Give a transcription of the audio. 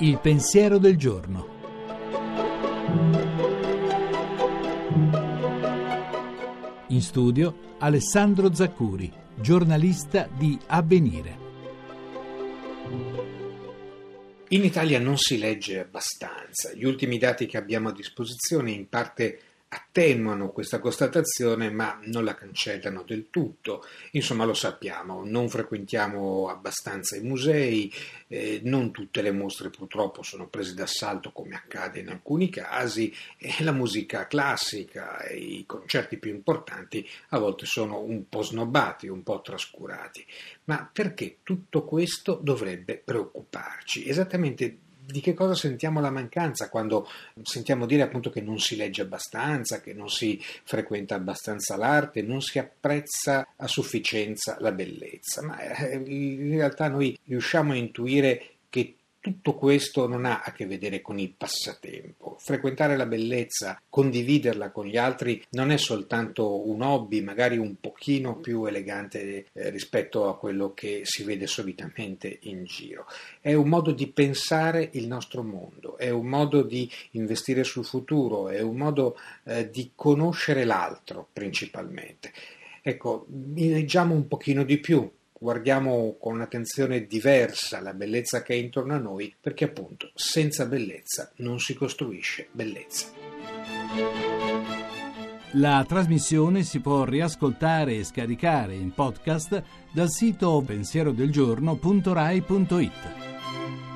Il pensiero del giorno. In studio Alessandro Zaccuri, giornalista di Avvenire. In Italia non si legge abbastanza. Gli ultimi dati che abbiamo a disposizione in parte attenuano questa constatazione ma non la cancellano del tutto. Insomma lo sappiamo, non frequentiamo abbastanza i musei, eh, non tutte le mostre purtroppo sono prese d'assalto come accade in alcuni casi e la musica classica e i concerti più importanti a volte sono un po' snobbati, un po' trascurati. Ma perché tutto questo dovrebbe preoccuparci? Esattamente di che cosa sentiamo la mancanza quando sentiamo dire appunto che non si legge abbastanza, che non si frequenta abbastanza l'arte, non si apprezza a sufficienza la bellezza. Ma eh, in realtà noi riusciamo a intuire che tutto questo non ha a che vedere con il passatempo. Frequentare la bellezza, condividerla con gli altri, non è soltanto un hobby, magari un pochino più elegante eh, rispetto a quello che si vede solitamente in giro. È un modo di pensare il nostro mondo, è un modo di investire sul futuro, è un modo eh, di conoscere l'altro principalmente. Ecco, leggiamo un pochino di più, guardiamo con un'attenzione diversa la bellezza che è intorno a noi, perché appunto senza bellezza non si costruisce bellezza. La trasmissione si può riascoltare e scaricare in podcast dal sito pensierodelgiorno.rai.it.